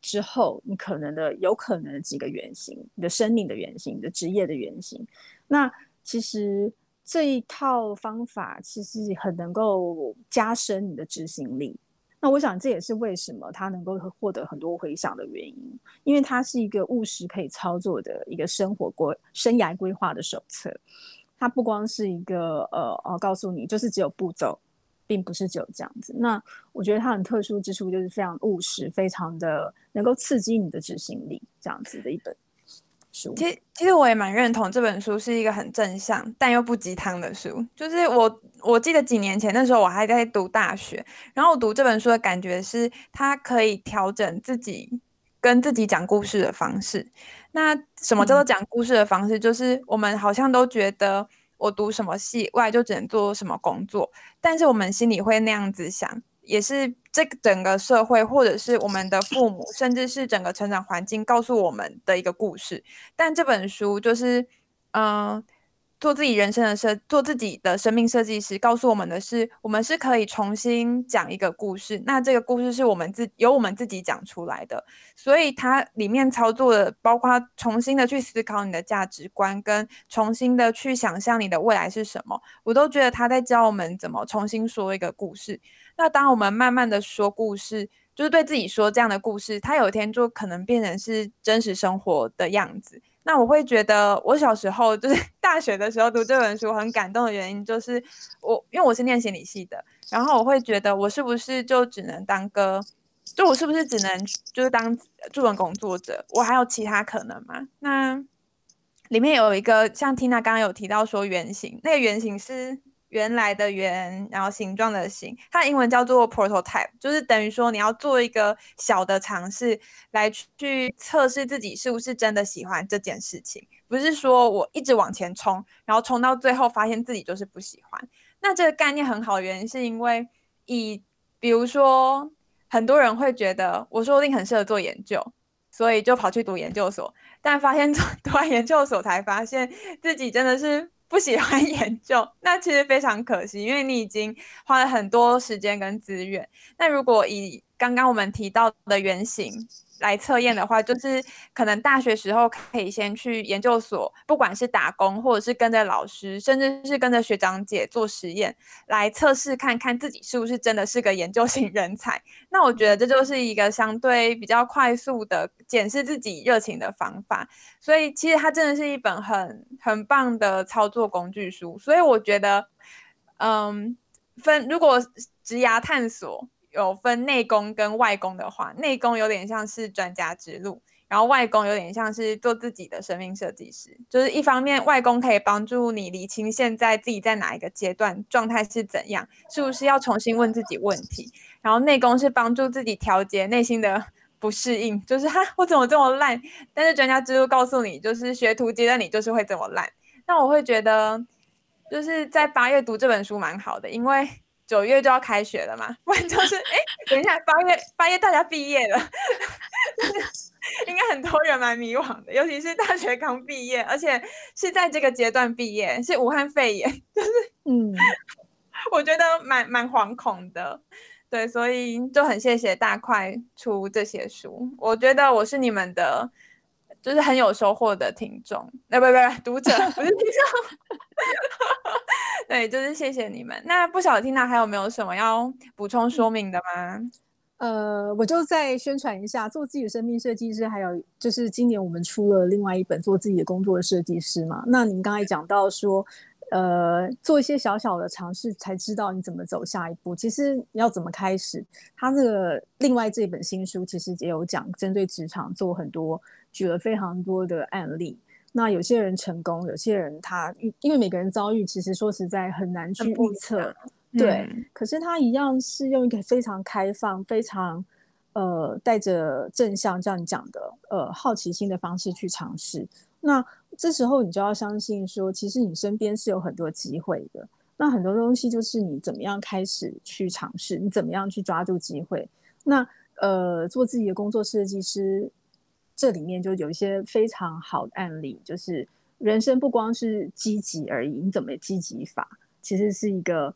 之后你可能的有可能的几个原型，你的生命的原型，你的职业的原型？那其实这一套方法其实很能够加深你的执行力。那我想这也是为什么他能够获得很多回响的原因，因为它是一个务实可以操作的一个生活规生涯规划的手册。它不光是一个呃呃告诉你就是只有步骤，并不是只有这样子。那我觉得它很特殊之处就是非常务实，非常的能够刺激你的执行力，这样子的一本书。其实，其实我也蛮认同这本书是一个很正向但又不鸡汤的书。就是我我记得几年前那时候我还在读大学，然后我读这本书的感觉是，它可以调整自己跟自己讲故事的方式。那什么叫做讲故事的方式？嗯、就是我们好像都觉得。我读什么系，未来就只能做什么工作。但是我们心里会那样子想，也是这个整个社会，或者是我们的父母，甚至是整个成长环境告诉我们的一个故事。但这本书就是，嗯、做自己人生的设，做自己的生命设计师，告诉我们的是，我们是可以重新讲一个故事。那这个故事是我们自由我们自己讲出来的，所以它里面操作的，包括重新的去思考你的价值观，跟重新的去想象你的未来是什么。我都觉得他在教我们怎么重新说一个故事。那当我们慢慢的说故事，就是对自己说这样的故事，它有一天就可能变成是真实生活的样子。那我会觉得，我小时候就是 大学的时候读这本书很感动的原因，就是我因为我是念心理系的，然后我会觉得我是不是就只能当个，就我是不是只能就是当助人工作者？我还有其他可能吗？那里面有一个像 Tina 刚刚有提到说原型，那个原型是。原来的原，然后形状的形，它的英文叫做 prototype，就是等于说你要做一个小的尝试，来去测试自己是不是真的喜欢这件事情，不是说我一直往前冲，然后冲到最后发现自己就是不喜欢。那这个概念很好的原因是因为以，比如说很多人会觉得我说不定很适合做研究，所以就跑去读研究所，但发现 读完研究所才发现自己真的是。不喜欢研究，那其实非常可惜，因为你已经花了很多时间跟资源。那如果以刚刚我们提到的原型，来测验的话，就是可能大学时候可以先去研究所，不管是打工，或者是跟着老师，甚至是跟着学长姐做实验，来测试看看自己是不是真的是个研究型人才。那我觉得这就是一个相对比较快速的检视自己热情的方法。所以其实它真的是一本很很棒的操作工具书。所以我觉得，嗯，分如果职涯探索。有分内功跟外功的话，内功有点像是专家之路，然后外功有点像是做自己的生命设计师。就是一方面，外功可以帮助你理清现在自己在哪一个阶段，状态是怎样，是不是要重新问自己问题。然后内功是帮助自己调节内心的 不适应，就是哈，我怎么这么烂？但是专家之路告诉你，就是学徒阶段你就是会这么烂。那我会觉得，就是在八月读这本书蛮好的，因为。九月就要开学了嘛，不然就是哎，等一下，八月八月大家毕业了，应该很多人蛮迷惘的，尤其是大学刚毕业，而且是在这个阶段毕业，是武汉肺炎，就是嗯，我觉得蛮蛮惶恐的，对，所以就很谢谢大块出这些书，我觉得我是你们的。就是很有收获的听众，呃，不不不，读者不是听众，对，就是谢谢你们。那不晓得 Tina 还有没有什么要补充说明的吗？呃，我就再宣传一下，做自己的生命设计师，还有就是今年我们出了另外一本做自己的工作的设计师嘛。那您刚才讲到说。呃，做一些小小的尝试，才知道你怎么走下一步。其实要怎么开始？他这个另外这本新书其实也有讲，针对职场做很多，举了非常多的案例。那有些人成功，有些人他因为每个人遭遇，其实说实在很难去预测。对，嗯、可是他一样是用一个非常开放、非常呃带着正向这样讲的呃好奇心的方式去尝试。那这时候你就要相信说，其实你身边是有很多机会的。那很多东西就是你怎么样开始去尝试，你怎么样去抓住机会。那呃，做自己的工作设计师，这里面就有一些非常好的案例，就是人生不光是积极而已，你怎么积极法，其实是一个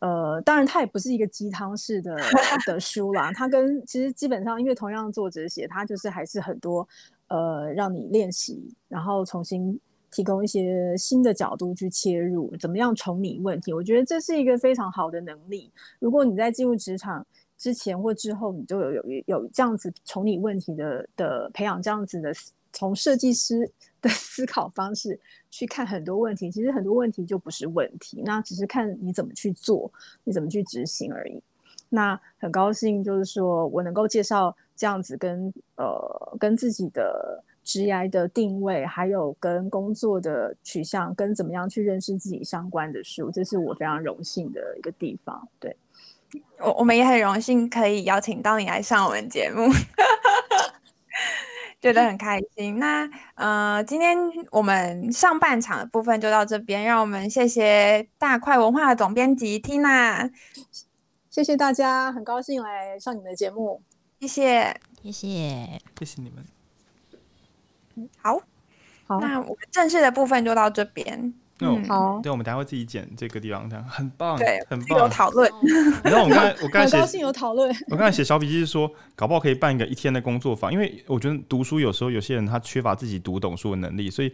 呃，当然它也不是一个鸡汤式的 的书啦。它跟其实基本上，因为同样作者写，它就是还是很多。呃，让你练习，然后重新提供一些新的角度去切入，怎么样重拟问题？我觉得这是一个非常好的能力。如果你在进入职场之前或之后，你就有有有这样子处理问题的的培养，这样子的从设计师的 思考方式去看很多问题，其实很多问题就不是问题，那只是看你怎么去做，你怎么去执行而已。那很高兴，就是说我能够介绍这样子跟呃跟自己的职涯的定位，还有跟工作的取向，跟怎么样去认识自己相关的书，这是我非常荣幸的一个地方。对，我我们也很荣幸可以邀请到你来上我们节目，觉得很开心。那呃，今天我们上半场的部分就到这边，让我们谢谢大块文化的总编辑 Tina，谢谢大家，很高兴来上你们的节目，谢谢，谢谢，谢谢你们。好，好，那我们正式的部分就到这边。嗯，好，对，我们等下会自己剪这个地方，这样很棒，对，很棒。有讨论，你知道我刚才我刚才很高兴有讨论。我刚才写小笔记是说，搞不好可以办一个一天的工作坊，因为我觉得读书有时候有些人他缺乏自己读懂书的能力，所以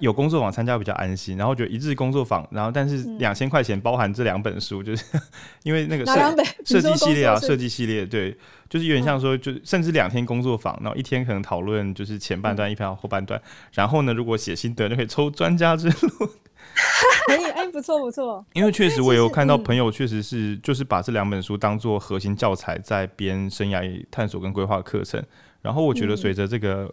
有工作坊参加比较安心。然后觉得一日工作坊，然后但是两千块钱包含这两本书，就是 因为那个设设计系列啊，设计系列对。就是有点像说，就甚至两天工作坊，然后一天可能讨论就是前半段，一篇后半段，然后呢，如果写心得就可以抽专家之路。可以，哎，不错不错。因为确实我也有看到朋友，确实是就是把这两本书当做核心教材在编生涯探索跟规划课程。然后我觉得随着这个，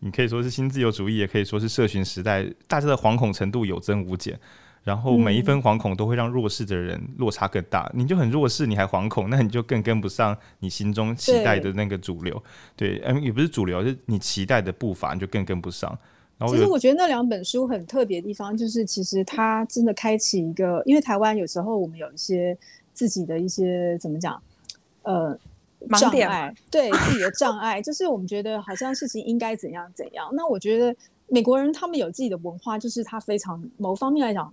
你可以说是新自由主义，也可以说是社群时代，大家的惶恐程度有增无减。然后每一分惶恐都会让弱势的人落差更大，嗯、你就很弱势，你还惶恐，那你就更跟不上你心中期待的那个主流。对，嗯，也不是主流，是你期待的步伐，你就更跟不上。然后其实我觉得那两本书很特别的地方，就是其实它真的开启一个，因为台湾有时候我们有一些自己的一些怎么讲，呃，障碍，对自己的障碍，就是我们觉得好像事情应该怎样怎样。那我觉得美国人他们有自己的文化，就是他非常某方面来讲。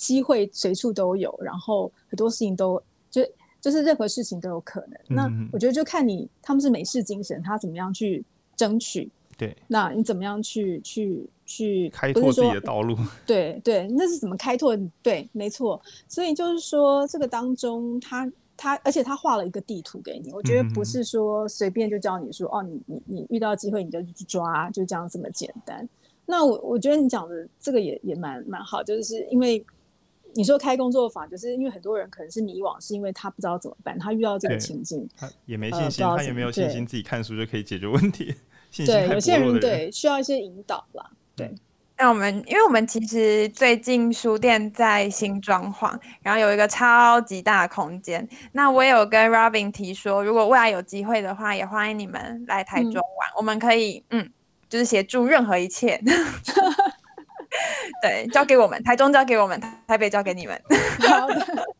机会随处都有，然后很多事情都就就是任何事情都有可能。嗯、那我觉得就看你他们是美式精神，他怎么样去争取？对，那你怎么样去去去开拓自己的道路？对对，那是怎么开拓？对，没错。所以就是说，这个当中他他，而且他画了一个地图给你。我觉得不是说随便就教你说、嗯、哦，你你你遇到机会你就去抓，就这样这么简单。那我我觉得你讲的这个也也蛮蛮好，就是因为。你说开工作坊，就是因为很多人可能是迷惘，是因为他不知道怎么办，他遇到这个情境，他也没信心，呃、他也没有信心自己看书就可以解决问题。对，有些人对需要一些引导吧。对，那我们，因为我们其实最近书店在新装潢，然后有一个超级大的空间。那我也有跟 Robin 提说，如果未来有机会的话，也欢迎你们来台中玩，嗯、我们可以，嗯，就是协助任何一切。对，交给我们，台中交给我们，台北交给你们。好的。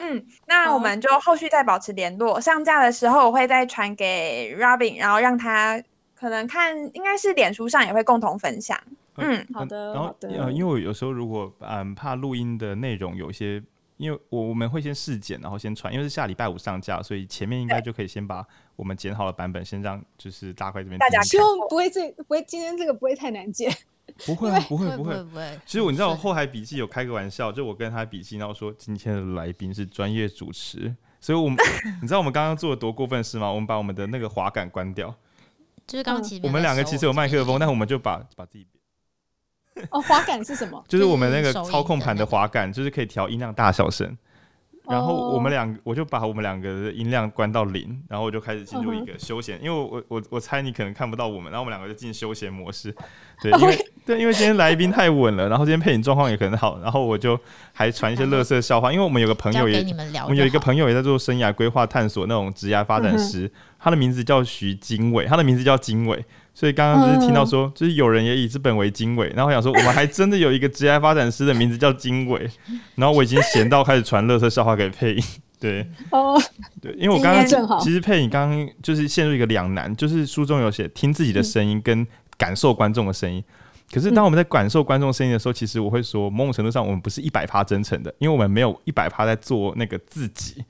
嗯，那我们就后续再保持联络。上架的时候我会再传给 Robin，然后让他可能看，应该是脸书上也会共同分享。嗯，好的。然后呃，因为我有时候如果嗯怕录音的内容有一些，因为我我们会先试剪，然后先传，因为是下礼拜五上架，所以前面应该就可以先把我们剪好的版本先让就是大块这边。大家希望不会这不会今天这个不会太难剪。不会，不会，不会，不会。其实我你知道，我后台笔记有开个玩笑，就我跟他笔记，然后说今天的来宾是专业主持，所以我们 你知道我们刚刚做了多过分事吗？我们把我们的那个滑杆关掉，就是刚刚我们两个其实有麦克风，但我们就把把自己哦，滑杆是什么？就是我们那个操控盘的滑杆，就是可以调音量大小声。然后我们两，我就把我们两个的音量关到零，然后我就开始进入一个休闲，因为我我我猜你可能看不到我们，然后我们两个就进休闲模式，对，因为对，因为今天来宾太稳了，然后今天配音状况也很好，然后我就还传一些乐色笑话，因为我们有个朋友也，我们有一个朋友也在做生涯规划探索那种职涯发展师，他的名字叫徐经纬，他的名字叫经纬。所以刚刚就是听到说，就是有人也以资本为经纬，然后我想说，我们还真的有一个职业发展师的名字叫经纬，然后我已经闲到开始传乐色笑话给配音，对，哦，对，因为我刚刚其实佩颖刚刚就是陷入一个两难，就是书中有写听自己的声音跟感受观众的声音，可是当我们在感受观众声音的时候，其实我会说，某种程度上我们不是一百趴真诚的，因为我们没有一百趴在做那个自己，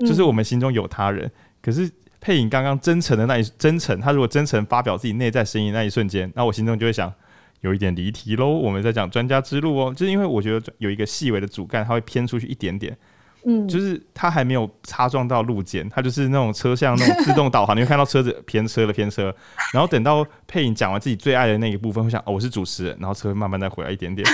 就是我们心中有他人，可是。配影刚刚真诚的那一真诚，他如果真诚发表自己内在声音那一瞬间，那我心中就会想，有一点离题喽。我们在讲专家之路哦，就是因为我觉得有一个细微的主干，它会偏出去一点点，嗯，就是它还没有擦撞到路肩，它就是那种车厢那种自动导航，你会看到车子偏车了偏车，然后等到佩颖讲完自己最爱的那一部分，会想哦，我是主持人，然后车会慢慢再回来一点点。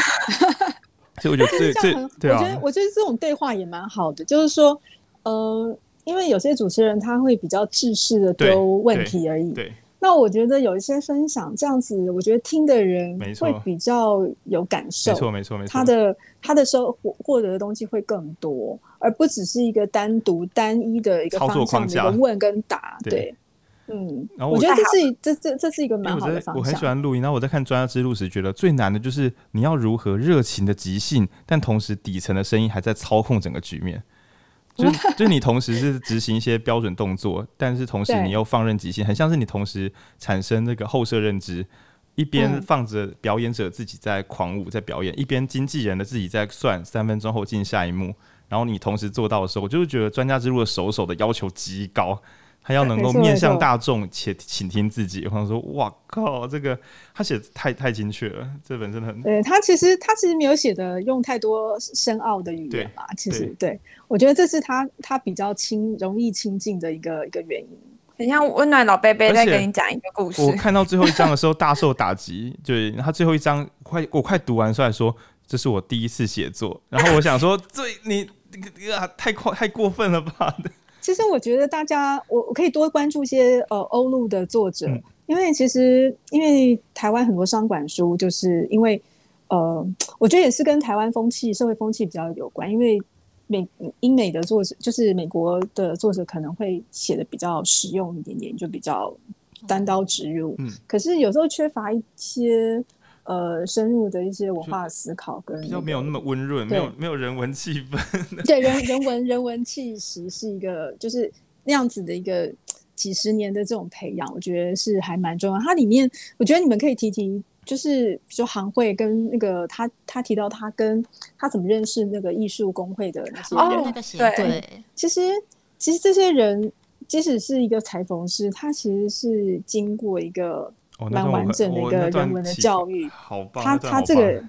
所以我觉得这这对啊，我觉得我觉得这种对话也蛮好的，就是说，呃。因为有些主持人他会比较制式的丢问题而已，对，对，那我觉得有一些分享这样子，我觉得听的人会比较有感受，没错没错没错，他的他的收获获得的东西会更多，而不只是一个单独单一的一个方向的一个问跟答，对。嗯，然后我，我觉得这是这这这是一个蛮好的方向。我很喜欢录音，然后我在看专家之路时，觉得最难的就是你要如何热情的即兴，但同时底层的声音还在操控整个局面。就就你同时是执行一些标准动作，但是同时你又放任即兴，很像是你同时产生那个后设认知，一边放着表演者自己在狂舞在表演，嗯、一边经纪人的自己在算三分钟后进下一幕，然后你同时做到的时候，我就是觉得专家之路的手手的要求极高。他要能够面向大众且倾听自己，或者说，哇靠，这个他写的太太精确了，这本真的很。对他其实他其实没有写的用太多深奥的语言嘛，其实对，对我觉得这是他他比较亲容易亲近的一个一个原因。很像温暖老贝贝在跟你讲一个故事。我看到最后一章的时候大受打击，对他最后一章快我快读完出来说，这是我第一次写作，然后我想说，这你啊太快太过分了吧。其实我觉得大家，我我可以多关注一些呃欧陆的作者，嗯，因为其实因为台湾很多商管书，就是因为呃，我觉得也是跟台湾风气、社会风气比较有关。因为美英美的作者，就是美国的作者可能会写的比较实用一点点，就比较单刀直入。嗯，可是有时候缺乏一些。呃，深入的一些文化思考跟、那个，比较没有那么温润，没有没有人文气氛。对，人人文人文气息是一个，就是那样子的一个几十年的这种培养，我觉得是还蛮重要。它里面，我觉得你们可以提提，就是比如说行会跟那个他他提到他跟他怎么认识那个艺术工会的那些人，哦、对对，其实其实这些人，即使是一个裁缝师，他其实是经过一个。蛮完整的一个人文的教育，好棒！他他这个，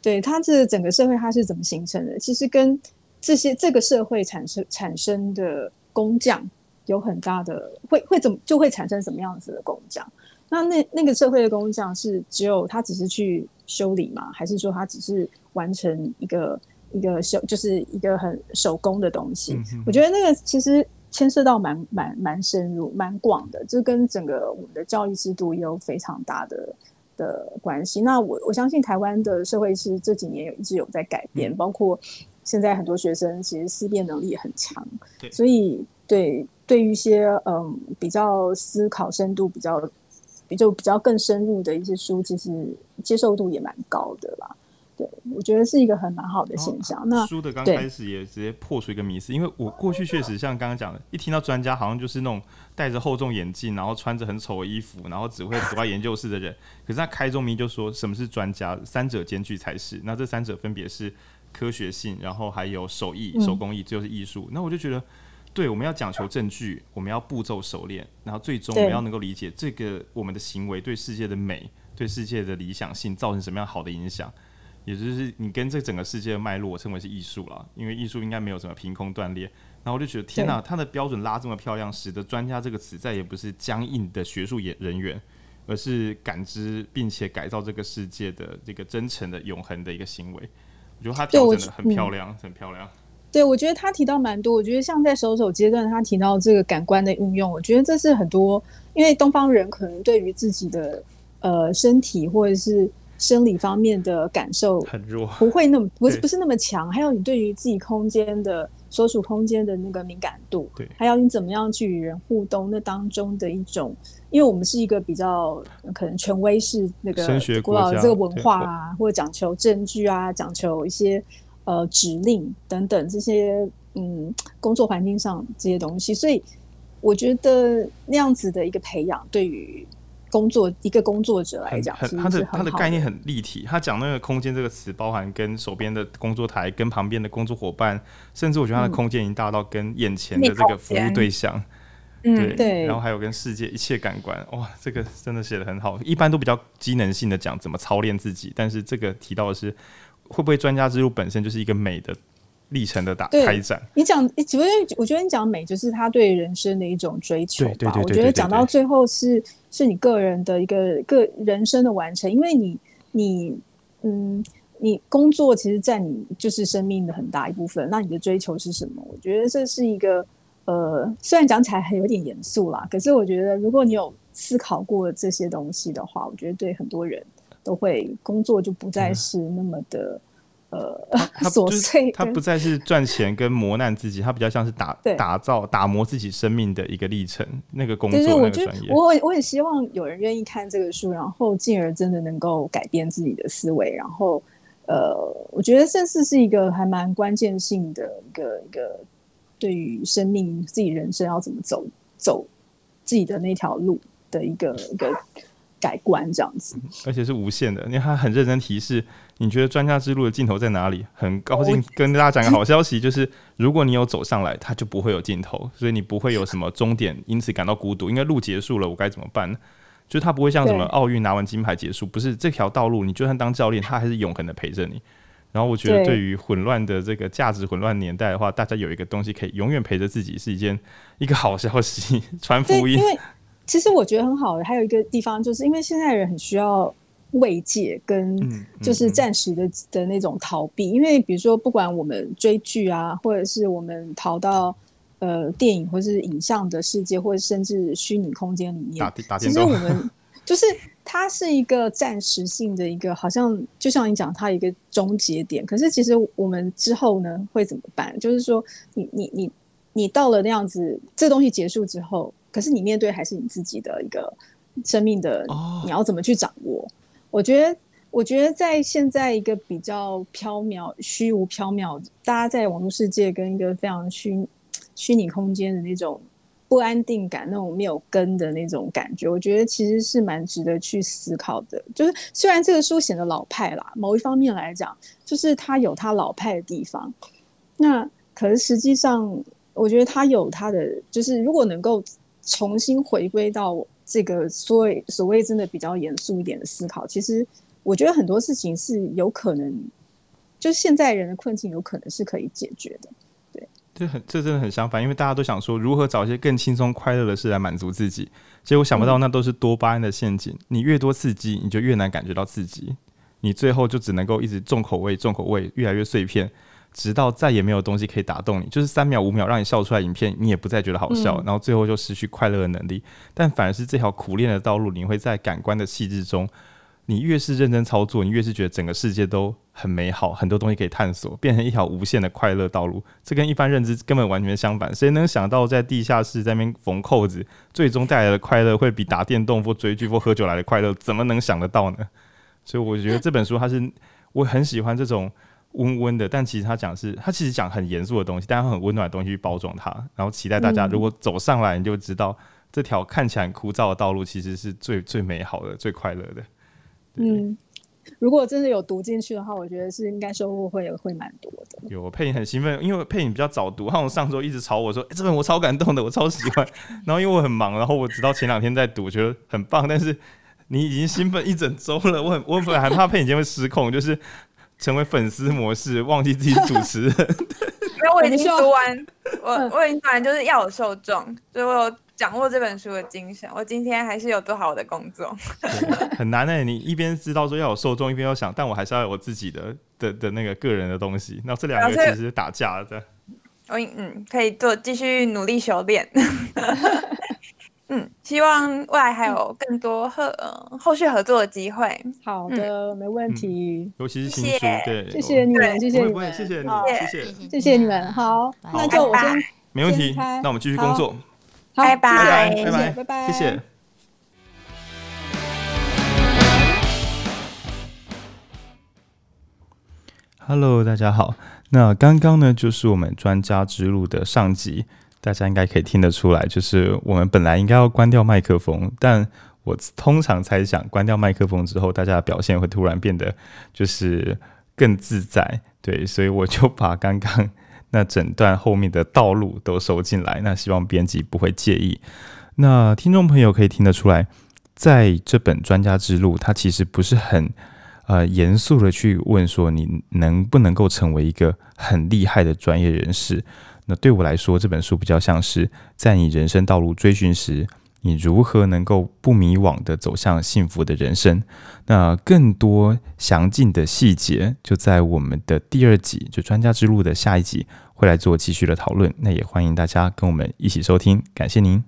对他这整个社会他是怎么形成的？其实跟这些这个社会产生产生的工匠有很大的会会怎么就会产生什么样子的工匠？那那那个社会的工匠是只有他只是去修理吗？还是说他只是完成一个一个修就是一个很手工的东西？我觉得那个其实。牵涉到蛮蛮蛮深入、蛮广的，这跟整个我们的教育制度也有非常大的的关系。那我我相信台湾的社会是这几年有一直有在改变，嗯、包括现在很多学生其实思辨能力也很强，所以对对于一些嗯比较思考深度比较比就比较更深入的一些书，其实接受度也蛮高的吧。对，我觉得是一个很蛮好的现象。那书的刚开始也直接破除一个迷思，因为我过去确实像刚刚讲的，一听到专家好像就是那种戴着厚重眼镜，然后穿着很丑的衣服，然后只会躲在研究室的人。可是他开宗明义就说什么是专家，三者兼具才是。那这三者分别是科学性，然后还有手艺、手工艺，最后是艺术。那我就觉得，对，我们要讲求证据，我们要步骤熟练，然后最终我们要能够理解这个我们的行为对世界的美、对世界的理想性造成什么样好的影响。也就是你跟这整个世界的脉络，我称为是艺术了，因为艺术应该没有什么凭空断裂。然后我就觉得，天哪，他的标准拉这么漂亮，使得“专家”这个词再也不是僵硬的学术人员，而是感知并且改造这个世界的这个真诚的、永恒的一个行为。我觉得他调整的很漂亮，很漂亮。对，我觉得他提到蛮多。我觉得像在手手阶段，他提到这个感官的运用，我觉得这是很多，因为东方人可能对于自己的呃身体或者是。生理方面的感受很弱，不会那么 不是不是那么强。还有你对于自己空间的所处空间的那个敏感度，对，还有你怎么样去与人互动，那当中的一种，因为我们是一个比较可能权威式那个古老的这个文化啊，或者讲求证据啊，讲求一些呃指令等等这些嗯工作环境上这些东西，所以我觉得那样子的一个培养对于。工作一个工作者来讲，很他的他的概念很立体。他讲那个空间这个词，包含跟手边的工作台、跟旁边的工作伙伴，甚至我觉得他的空间已经大到跟眼前的这个服务对象，嗯，对，然后还有跟世界一切感官，哇，这个真的写的很好。一般都比较机能性的讲怎么操练自己，但是这个提到的是会不会专家之路本身就是一个美的。历程的打开展，你讲，你觉得我觉得你讲美就是他对人生的一种追求吧。我觉得讲到最后是是你个人的一个个人生的完成，因为你你嗯，你工作其实占你就是生命的很大一部分。那你的追求是什么？我觉得这是一个呃，虽然讲起来还有点严肃啦，可是我觉得如果你有思考过这些东西的话，我觉得对很多人都会工作就不再是那么的。呃，琐碎，他不再是赚钱跟磨难自己，他比较像是打打造、打磨自己生命的一个历程。那个工作，那个专业，我我很希望有人愿意看这个书，然后进而真的能够改变自己的思维。然后，呃，我觉得甚至是一个还蛮关键性的一个一个对于生命、自己人生要怎么走走自己的那条路的一个一个改观，这样子。而且是无限的，因为他很认真提示。你觉得专家之路的尽头在哪里？很高兴跟大家讲个好消息，就是如果你有走上来，它就不会有尽头，所以你不会有什么终点，因此感到孤独。因为路结束了，我该怎么办？就是它不会像什么奥运拿完金牌结束，不是这条道路，你就算当教练，他还是永恒的陪着你。然后我觉得，对于混乱的这个价值混乱年代的话，大家有一个东西可以永远陪着自己，是一件一个好消息，传福音。因为其实我觉得很好的，还有一个地方，就是因为现在人很需要。慰藉跟就是暂时的的那种逃避，因为比如说，不管我们追剧啊，或者是我们逃到呃电影或是影像的世界，或者甚至虚拟空间里面，其实我们就是它是一个暂时性的一个，好像就像你讲，它一个终结点。可是其实我们之后呢会怎么办？就是说你，你你你你到了那样子，这东西结束之后，可是你面对还是你自己的一个生命的，你要怎么去掌握？我觉得，我觉得在现在一个比较缥缈、虚无缥缈，大家在网络世界跟一个非常虚虚拟空间的那种不安定感、那种没有根的那种感觉，我觉得其实是蛮值得去思考的。就是虽然这个书显得老派啦，某一方面来讲，就是它有它老派的地方，那可是实际上，我觉得它有它的，就是如果能够重新回归到。这个所谓所谓真的比较严肃一点的思考，其实我觉得很多事情是有可能，就现在人的困境有可能是可以解决的。对，这很这真的很相反，因为大家都想说如何找一些更轻松快乐的事来满足自己，结果想不到那都是多巴胺的陷阱。嗯。你越多刺激，你就越难感觉到刺激，你最后就只能够一直重口味，重口味越来越碎片。直到再也没有东西可以打动你，就是三秒五秒让你笑出来影片，你也不再觉得好笑，嗯、然后最后就失去快乐的能力。但反而是这条苦练的道路，你会在感官的细致中，你越是认真操作，你越是觉得整个世界都很美好，很多东西可以探索，变成一条无限的快乐道路。这跟一般认知根本完全相反。谁能想到在地下室在那边缝扣子，最终带来的快乐会比打电动或追剧或喝酒来的快乐？怎么能想得到呢？所以我觉得这本书它是我很喜欢这种。温温的，但其实他讲是，他其实讲很严肃的东西，但他很温暖的东西去包装它，然后期待大家如果走上来，你就知道这条看起来很枯燥的道路，其实是最最美好的、最快乐的。嗯，如果真的有读进去的话，我觉得是应该收获会会蛮多的。有佩影很兴奋，因为佩影比较早读，他从上周一直吵我说：“欸，这本我超感动的，我超喜欢。”然后因为我很忙，然后我直到前两天在读，觉得很棒。但是你已经兴奋一整周了，我很我本来还怕佩影今天会失控，就是。成为粉丝模式，忘记自己主持人。因为我已经读完，我我已经读完，就是要有受众，所以我有掌握这本书的精神。我今天还是有做好我的工作。很难哎、欸，你一边知道说要有受众，一边又想，但我还是要有我自己的的的那个个人的东西。那这两个其实打架的。我嗯，可以做继续努力修炼。嗯，希望未来还有更多合、呃、后续合作的机会。好的，没问题。嗯、尤其是新书，对，谢谢你们，谢谢你们，谢谢你，谢谢，谢谢你们。好，那就我先，没问题。那我们继续工作。拜拜，拜拜，拜拜，谢谢。Hello，大家好。那刚刚呢，就是我们专家之路的上集。大家应该可以听得出来，就是我们本来应该要关掉麦克风，但我通常猜想，关掉麦克风之后，大家的表现会突然变得就是更自在，对，所以我就把刚刚那整段后面的道路都收进来，那希望编辑不会介意。那听众朋友可以听得出来，在这本专家之路，它其实不是很呃严肃的去问说你能不能够成为一个很厉害的专业人士。那对我来说，这本书比较像是在你人生道路追寻时，你如何能够不迷惘的走向幸福的人生？那更多详尽的细节，就在我们的第二集，就专家之路的下一集会来做继续的讨论。那也欢迎大家跟我们一起收听，感谢您。